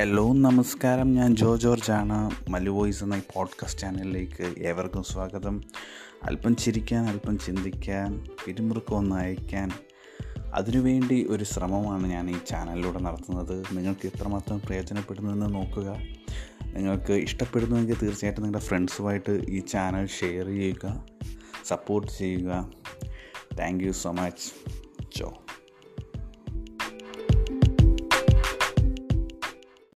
Hello നമസ്കാരം. ഞാൻ ജോ ജോർജാണ്. Malu voice എന്ന ഈ പോഡ്കാസ്റ്റ് ചാനലിലേക്ക് ഏവർക്കും സ്വാഗതം. അല്പം ചിരിക്കാൻ അല്പം ചിന്തിക്കാൻ പിരിമുറുക്കം ഒന്ന് അയക്കാൻ അതിനുവേണ്ടി ഒരു ശ്രമമാണ് ഞാൻ ഈ ചാനലിലൂടെ നടത്തുന്നത്. നിങ്ങൾക്ക് എത്രമാത്രം പ്രയോജനപ്പെടുന്നതെന്ന് നോക്കുക. നിങ്ങൾക്ക് ഇഷ്ടപ്പെടുന്നുവെങ്കിൽ തീർച്ചയായിട്ടും നിങ്ങളുടെ ഫ്രണ്ട്സുമായിട്ട് ഈ ചാനൽ ഷെയർ ചെയ്യുക സപ്പോർട്ട് ചെയ്യുക. Thank you so much Jo.